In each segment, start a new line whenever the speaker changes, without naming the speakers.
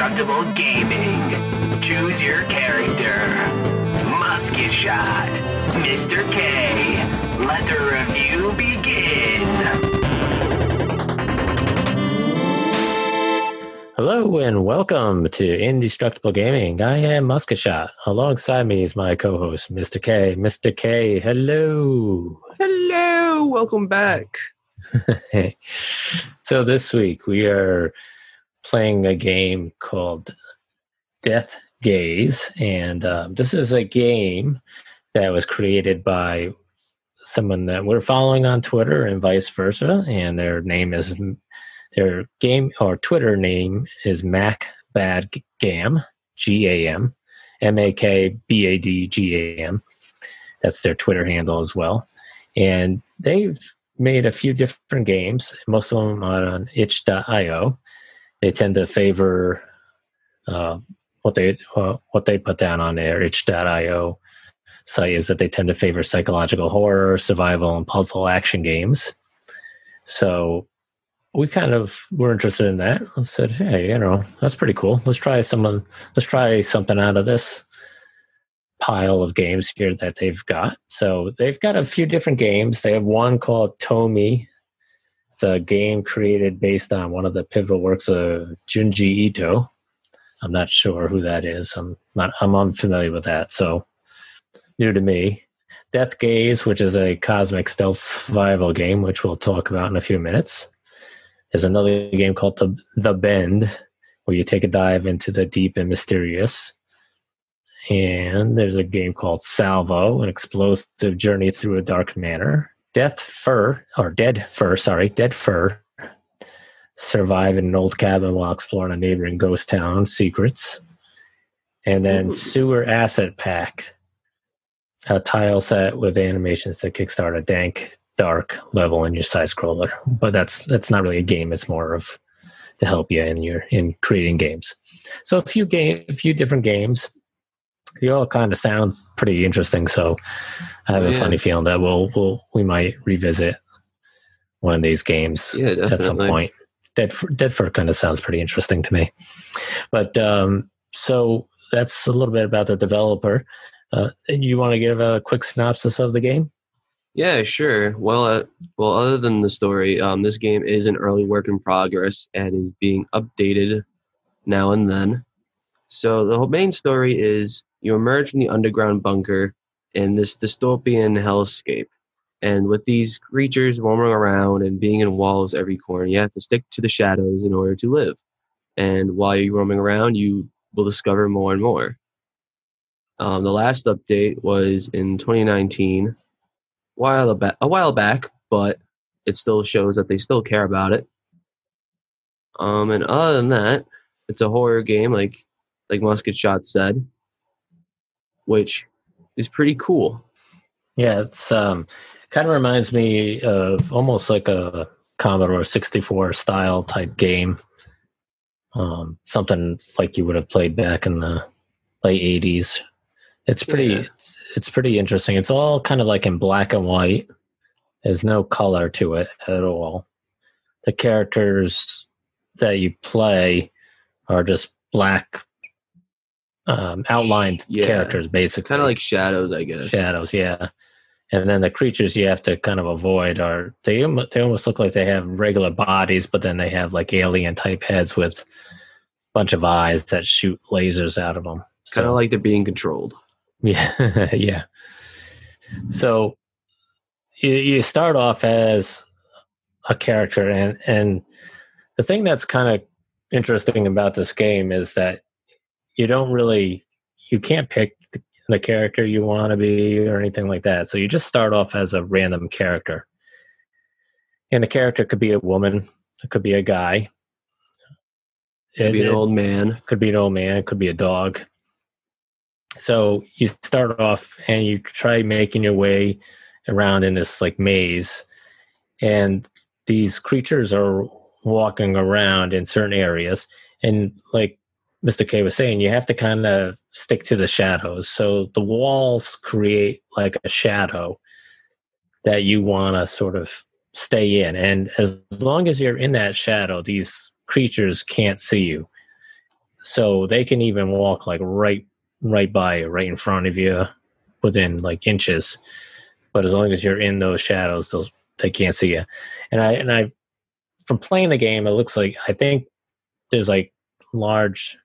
Indestructible Gaming. Choose your character. Musket Shot. Mr. K. Let the review begin.
Hello and welcome to Indestructible Gaming. I am Musket Shot. Alongside me is my co-host, Mr. K. Mr. K, hello.
Hello, welcome back.
Hey. So this week we are playing a game called Death Gaze, and um, this is a game that was created by someone that we're following on Twitter and vice versa, and their name is their game or Twitter name is Mac Bad Gam G A M M A K B A D G A M. That's their Twitter handle as well, and they've made a few different games. Most of them are on itch.io. They tend to favor uh, what they uh, what they put down on their itch.io site is that they tend to favor psychological horror, survival, and puzzle action games. So we kind of were interested in that. I said, "Hey, you know, that's pretty cool. Let's try some of let's try something out of this." pile of games here that they've got. So they've got a few different games. They have one called Tomi. It's a game created based on one of the pivotal works of Junji Ito. I'm not sure who that is. I'm not I'm unfamiliar with that. So new to me. Death Gaze, which is a cosmic stealth survival game, which we'll talk about in a few minutes. There's another game called The The Bend, where you take a dive into the deep and mysterious. And there's a game called Salvo, an explosive journey through a dark manor. Death Fur, or Dead Fur, sorry, Dead Fur, survive in an old cabin while exploring a neighboring ghost town secrets. And then
Ooh.
Sewer Asset Pack, a tile set with animations to kickstart a dank, dark level in your side scroller. But that's that's not really a game; it's more of to help you in your in creating games. So a few game, a few different games. They all kind of sounds pretty interesting. So I have a
Yeah.
funny feeling that we'll we'll we might revisit one of these games
Yeah,
at some point. Dead Fur, Dead Fur kind of sounds pretty interesting to me. But um, so that's a little bit about the developer. Uh, you want to give a quick synopsis of the game?
Yeah, sure. Well, uh, well, other than the story, um, this game is an early work in progress and is being updated now and then. So the whole main story is you emerge from the underground bunker in this dystopian hellscape. And with these creatures roaming around and being in walls every corner, you have to stick to the shadows in order to live. And while you're roaming around, you will discover more and more. Um, the last update was in 2019, while back, a while back, but it still shows that they still care about it. Um, and other than that, it's a horror game, like like Musket Shot said, which is pretty cool.
Yeah, it's um, kind of reminds me of almost like a Commodore 64 style type game. Um, something like you would have played back in the late 80s. It's pretty
Yeah.
it's, it's pretty interesting. It's all kind of like in black and white. There's no color to it at all. The characters that you play are just black um, outlined
Yeah.
characters basically
Kind of like Shadows, I guess.
shadows yeah and then the creatures you have to kind of avoid are they they almost look like they have regular bodies but then they have like alien type heads with a bunch of eyes that shoot lasers out of them
Kind of like they're being controlled.
yeah yeah so you, you start off as a character and and the thing that's kind of interesting about this game is that you don't really you can't pick the, character you want to be or anything like that so you just start off as a random character and the character could be a woman it could be a guy it
Could be an
it-
old man.
could be an old man, could be a dog. So you start off and you try making your way around in this like maze, and these creatures are walking around in certain areas. And like Mr. K was saying, you have to kind of stick to the shadows. So the walls create like a shadow that you want to sort of stay in. And as long as you're in that shadow, these creatures can't see you. so they can even walk like right right by you, right in front of you, within like inches. But as long as you're in those shadows, those they can't see you. And I and I from playing the game, it looks like I think there's like large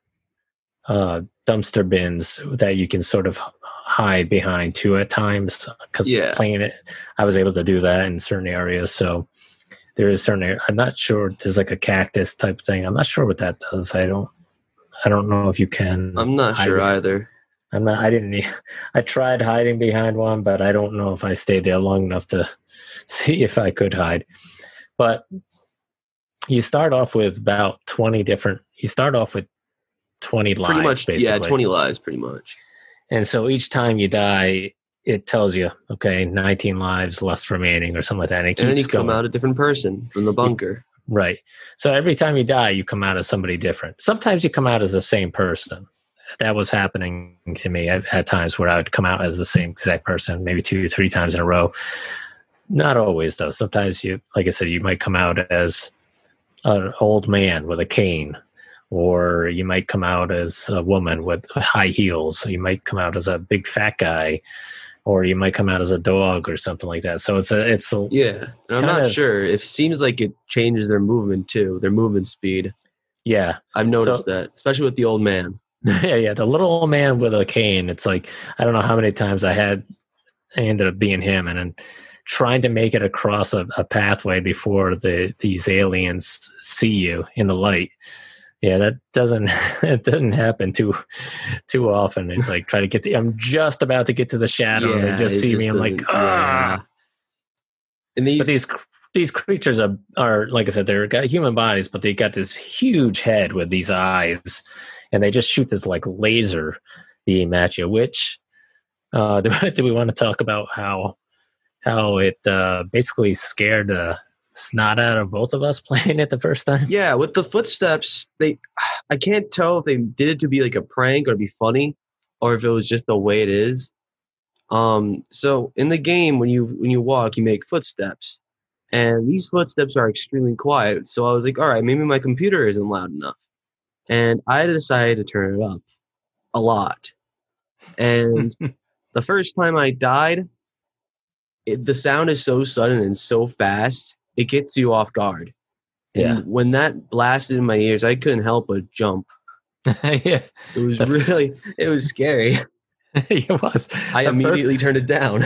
uh, dumpster bins that you can sort of hide behind too at times. Because
Yeah.
playing it, I was able to do that in certain areas. So there is certain. area- I'm not sure. There's like a cactus type thing. I'm not sure what that does. I don't. I don't know if you can.
I'm not sure
it.
either.
I'm not. I didn't. i tried hiding behind one, but I don't know if I stayed there long enough to see if I could hide. But you start off with about twenty different. You start off with twenty lives,
Pretty much,
basically.
yeah, 20 lives, pretty much.
And so each time you die, it tells you, okay, nineteen lives left remaining, or something like that. And it
And then you
keeps
come out a different person from the bunker.
Right. So every time you die, you come out as somebody different. Sometimes you come out as the same person. That was happening to me at, at times where I would come out as the same exact person, maybe two or three times in a row. Not always, though. Sometimes you, like I said, you might come out as an old man with a cane, or you might come out as a woman with high heels. You might come out as a big fat guy, or you might come out as a dog or something like that. So it's a, it's a,
Yeah. And I'm not
of-
sure. It seems like it changes their movement too, their movement speed.
yeah.
I've noticed that, especially with the old man.
yeah, yeah. The little old man with a cane. It's like I don't know how many times I had. I ended up being him, and then trying to make it across a, a pathway before the these aliens see you in the light. Yeah, that doesn't it doesn't happen too too often. It's like try to get the. I'm just about to get to the shadow, and they just see me. I'm like, ah.
yeah. And these,
But these these creatures are are like I said, they're got human bodies, but they got this huge head with these eyes, and they just shoot this like laser beam at you. Which uh, do, do we want to talk about how how it uh, basically scared the snot out of both of us playing it the first time?
yeah, with the footsteps, they I can't tell if they did it to be like a prank or to be funny, or if it was just the way it is. Um, so in the game, when you when you walk, you make footsteps, and these footsteps are extremely quiet. So I was like, all right, maybe my computer isn't loud enough, and I decided to turn it up a lot. And the first time I died, it, the sound is so sudden and so fast, it gets you off guard.
Yeah.
And when that blasted in my ears, I couldn't help but jump.
yeah,
It was
The-
really, it was scary.
it was.
I
The
immediately turned it down.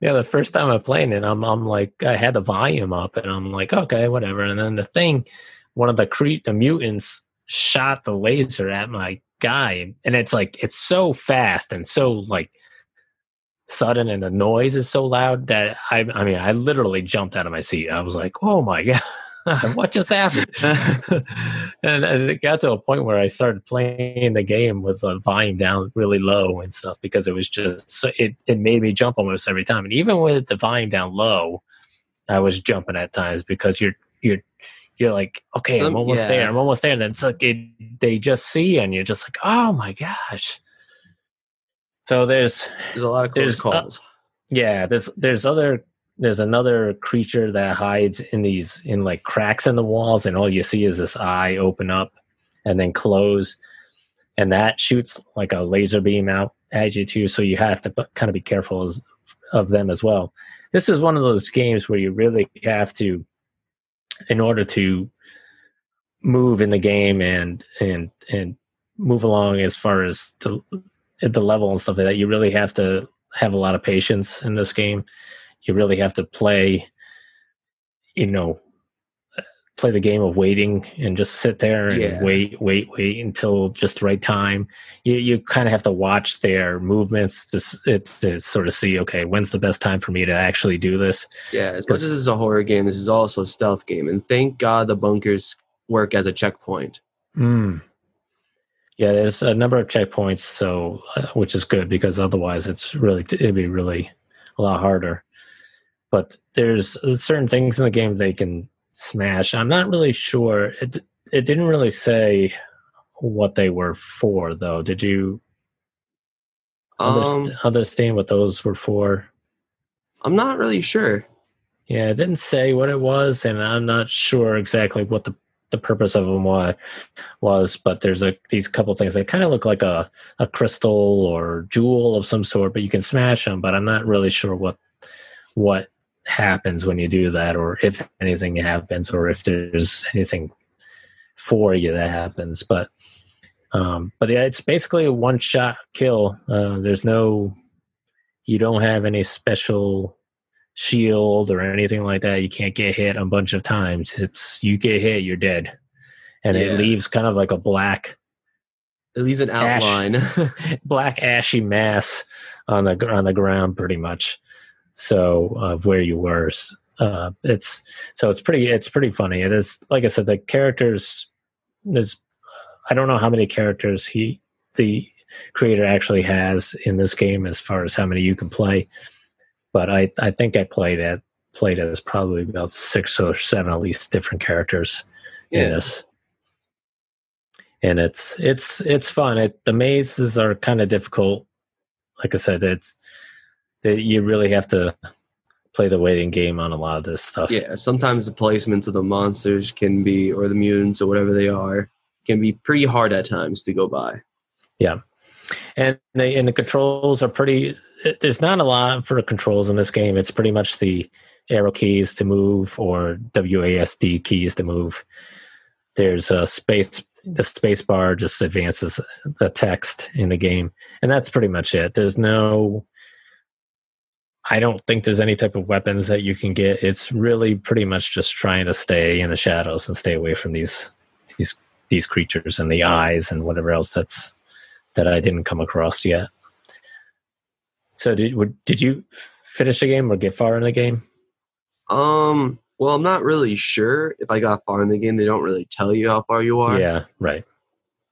Yeah, the first time I played it, I'm I'm like I had the volume up, and I'm like, okay, whatever. And then the thing, one of the cre- the mutants shot the laser at my guy, and it's like it's so fast and so like sudden, and the noise is so loud that I I mean I literally jumped out of my seat. I was like, oh my god. what just happened? and, it got to a point where I started playing the game with the volume down really low and stuff because it was just so it, it made me jump almost every time. And even with the volume down low, I was jumping at times because you're you're you're like, okay, I'm almost
yeah.
there, I'm almost there. And then it's like it, they just see and you're just like, oh my gosh. So there's
There's a lot of close
uh,
calls.
yeah, there's there's other there's another creature that hides in these in like cracks in the walls, and all you see is this eye open up and then close, and that shoots like a laser beam out at you too. So you have to kind of be careful as, of them as well. This is one of those games where you really have to, in order to move in the game and and and move along as far as the at the level and stuff like that, you really have to have a lot of patience in this game. You really have to play, you know, play the game of waiting and just sit there and
Yeah.
wait, wait, wait until just the right time. You you kind of have to watch their movements to, s- to sort of see, okay, when's the best time for me to actually do this?
Yeah, as much
'cause-
as this is a horror game, this is also a stealth game. And thank God the bunkers work as a checkpoint.
Mm. Yeah, there's a number of checkpoints, so uh, which is good because otherwise it's really it'd be really a lot harder. But there's certain things in the game they can smash. I'm not really sure. It it didn't really say what they were for, though. Did you
Um,
understand what those were for?
I'm not really sure.
Yeah, it didn't say what it was, and I'm not sure exactly what the the purpose of them was, was but there's a these couple things that kind of look like a a crystal or jewel of some sort, but you can smash them. But I'm not really sure what what happens when you do that, or if anything happens, or if there's anything for you that happens. But um, but yeah, it's basically a one shot kill. Uh, there's no, you don't have any special shield or anything like that. You can't get hit a bunch of times. It's you get hit, you're dead, and
Yeah.
it leaves kind of like a black,
At least an
Ash.
outline.
black ashy mass on the on the ground, pretty much. So of where you were, uh, it's so it's pretty it's pretty funny. It is like I said, the characters. There's I don't know how many characters he the creator actually has in this game as far as how many you can play. But I, I think I played at played as probably about six or seven at least different characters in this. And it's it's it's fun. It the mazes are kind of difficult. Like I said, it's that you really have to play the waiting game on a lot of this stuff.
Yeah, sometimes the placements of the monsters can be, or the mutants, or whatever they are, can be pretty hard at times to go by.
And they and the controls are pretty there's not a lot for controls in this game. It's pretty much the arrow keys to move or wasd keys to move. There's a space the space bar just advances the text in the game. And that's pretty much it. There's no i don't think there's any type of weapons that you can get. It's really pretty much just trying to stay in the shadows and stay away from these these these creatures and the eyes and whatever else that's that I didn't come across yet. So did would, did you finish the game or get far in the game?
Um, well, I'm not really sure if I got far in the game. They don't really tell you how far you are.
Yeah, right.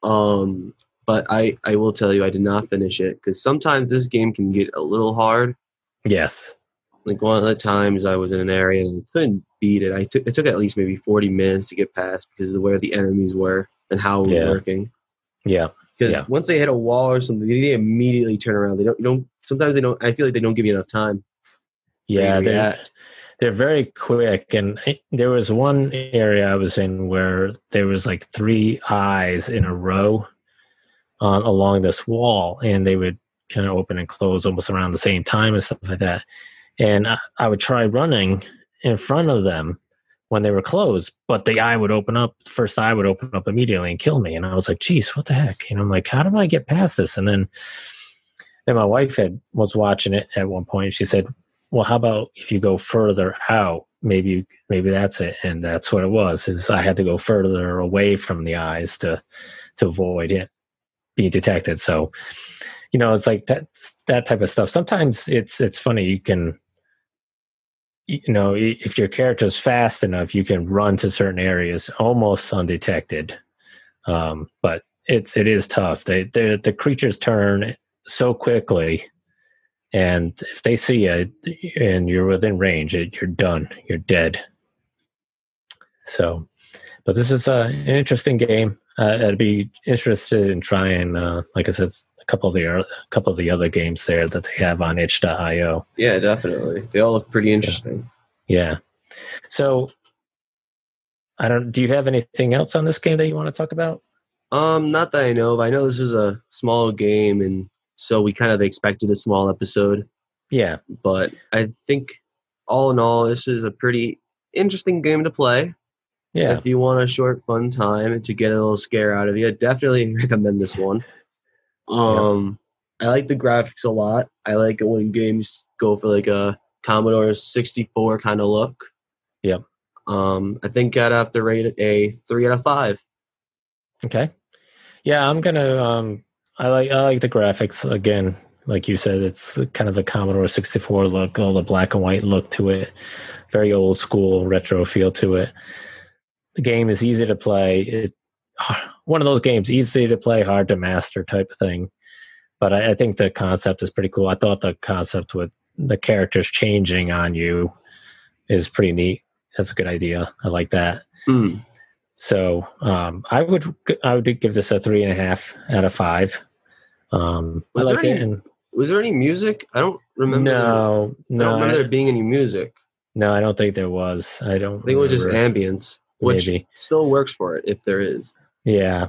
Um, but I I will tell you I did not finish it because sometimes this game can get a little hard.
Yes.
Like one of the times I was in an area and I couldn't beat it. I took it took at least maybe 40 minutes to get past because of where the enemies were and how it was
Yeah.
working.
Yeah.
Because
Yeah.
once they hit a wall or something, they immediately turn around. They don't. You don't. Sometimes they don't. I feel like they don't give you enough time.
Yeah, they're they're very quick and I- there was one area I was in where there was like three eyes in a row on along this wall and they would kind of open and close almost around the same time and stuff like that. And I, I would try running in front of them when they were closed, but the eye would open up, first eye would open up immediately and kill me. And I was like, geez, what the heck? And I'm like, how do I get past this? And then then my wife had was watching it at one point. She said, well, how about if you go further out? Maybe maybe that's it. And that's what it was, is I had to go further away from the eyes to to avoid it being detected. So, you know, it's like that that type of stuff. Sometimes it's it's funny, you can you know, if your character is fast enough, you can run to certain areas almost undetected. Um, but it's it is tough. They the creatures turn so quickly, and if they see you and you're within range, it, you're done. You're dead. So, but this is uh, an interesting game. Uh, I'd be interested in trying, uh, like I said, a couple of the a couple of the other games there that they have on itch.io.
Yeah, definitely. They all look pretty interesting.
Yeah. So, I don't. Do you have anything else on this game that you want to talk about?
Um, not that I know of. I know this is a small game, and so we kind of expected a small episode.
Yeah.
But I think, all in all, this is a pretty interesting game to play.
Yeah.
If you want a short, fun time to get a little scare out of you, I definitely recommend this one. Um, I like the graphics a lot. I like it when games go for like a Commodore 64 kind of look.
Yep.
Um, I think I'd have to rate it a three out of five.
Okay. Yeah, I'm gonna. Um, I like I like the graphics again. Like you said, it's kind of the Commodore 64 look, all the black and white look to it. Very old school retro feel to it. The game is easy to play. It one of those games, easy to play, hard to master type of thing. But I, I think the concept is pretty cool. I thought the concept with the characters changing on you is pretty neat. That's a good idea. I like that.
Hmm.
So um, I would I would give this a three and a half out of five. Um, I
Was
it.
any-
And
Was there any music? I don't remember.
no,
I
no,
don't remember
I,
there being any music.
no, I don't think there was. I don't.
I think it was just ambience. Which
maybe.
still works for it if there is.
Yeah,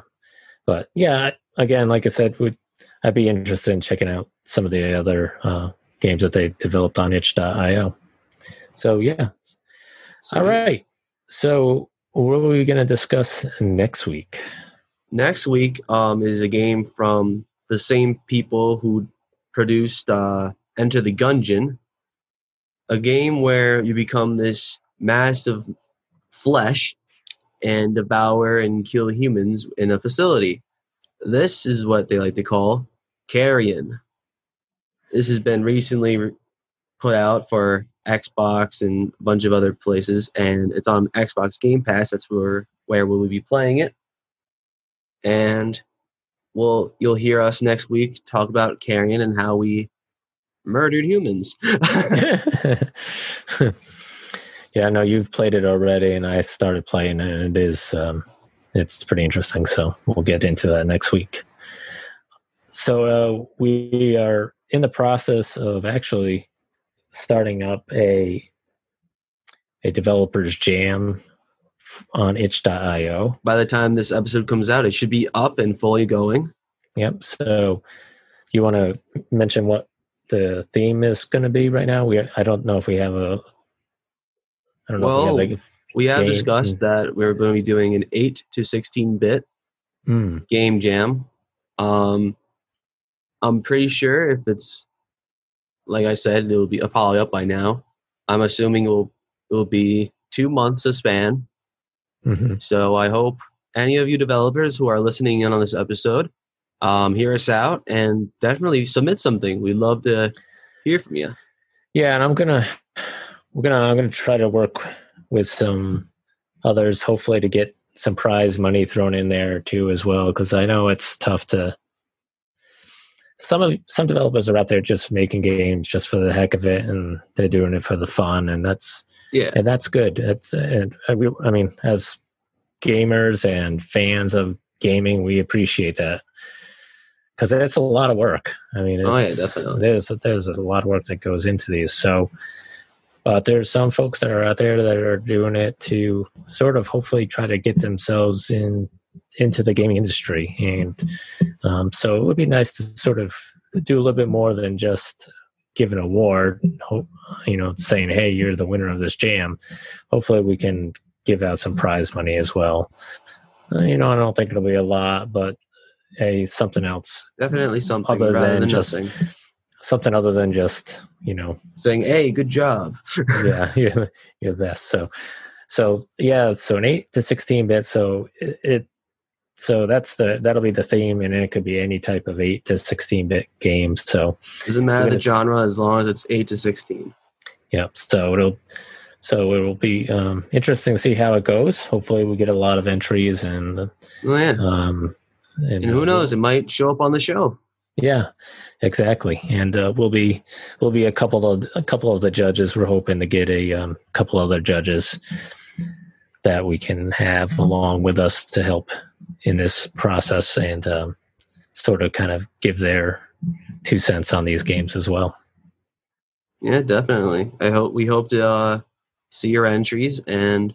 but yeah, again, like I said, would I'd be interested in checking out some of the other uh, games that they developed on itch.io. So yeah,
So
all right. So what are we going to discuss next week?
Next week um, is a game from the same people who produced uh, Enter the Gungeon, a game where you become this mass of flesh and devour and kill humans in a facility. This is what they like to call carrion. This has been recently put out for Xbox and a bunch of other places, and it's on Xbox Game Pass. That's where where we'll be playing it. And we'll you'll hear us next week talk about carrion and how we murdered humans.
yeah, no, you've played it already, and I started playing it, and it is um, it's pretty interesting. So we'll get into that next week. So uh, we are in the process of actually starting up a a developers jam on itch.io.
By the time this episode comes out, it should be up and fully going.
Yep. So you want to mention what the theme is going to be right now? We I don't know if we have a I don't know
Well,
we have like
We have
Game-
discussed that we're going to be doing an 8 to 16 bit
Hmm.
game jam. Um, I'm pretty sure if it's like I said, it'll be probably up by now. I'm assuming it will it will be two months of span.
mhm.
So I hope any of you developers who are listening in on this episode, um, hear us out and definitely submit something. We'd love to hear from you.
Yeah, and I'm gonna we're gonna I'm gonna try to work with some others, hopefully to get some prize money thrown in there too as well, because I know it's tough to. Some of some developers are out there just making games just for the heck of it, and they're doing it for the fun, and that's
Yeah,
and that's good. It's and I I mean, as gamers and fans of gaming, we appreciate that because it's a lot of work. I mean,
Oh, yeah, definitely.
there's there's a lot of work that goes into these. So, but there's some folks that are out there that are doing it to sort of hopefully try to get themselves in into the gaming industry, and um, so it would be nice to sort of do a little bit more than just give an award. Hope you know, saying, "Hey, you're the winner of this jam." Hopefully, we can give out some prize money as well. Uh, you know, I don't think it'll be a lot, but hey, something else,
definitely something
Other
rather
than
than
just-
nothing.
Something other than just you know,
Saying, "Hey, good job."
yeah, you're the, you're the best. So, so yeah, so an eight to sixteen bit. So it, it, so that's the that'll be the theme, and it could be any type of eight to sixteen bit game. So
Doesn't matter the genre as long as it's eight to sixteen.
yeah, so it'll so it will be um, interesting to see how it goes. Hopefully, we get a lot of entries and
Oh yeah,
um,
and who
uh,
knows? It might show up on the show.
Yeah, exactly. And uh, we'll be we'll be a couple of a couple of the judges. We're hoping to get a um, couple other judges that we can have along with us to help in this process and um, sort of kind of give their two cents on these games as well.
Yeah, definitely. I hope we hope to uh, see your entries, and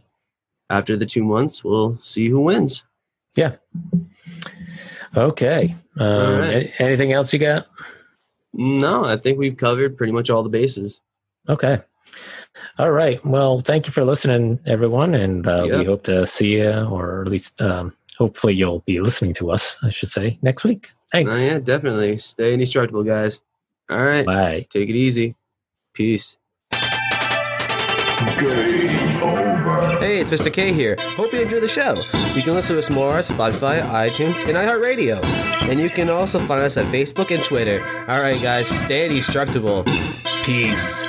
after the two months, we'll see who wins. Yeah.
Okay. Um,
right.
anything else you got?
No, I think we've covered pretty much all the bases.
Okay. All right. Well, thank you for listening, everyone, and uh,
Yeah.
we hope to see you, or at least um, hopefully you'll be listening to us. I should say next week. Thanks.
Oh, yeah, definitely. Stay indestructible, guys. All right,
Bye.
take it easy. Peace.
Hey, it's Mr. K here. Hope you enjoy the show. You can listen to us more on Spotify, iTunes, and iHeartRadio. And you can also find us at Facebook and Twitter. All right, guys, stay indestructible. Peace.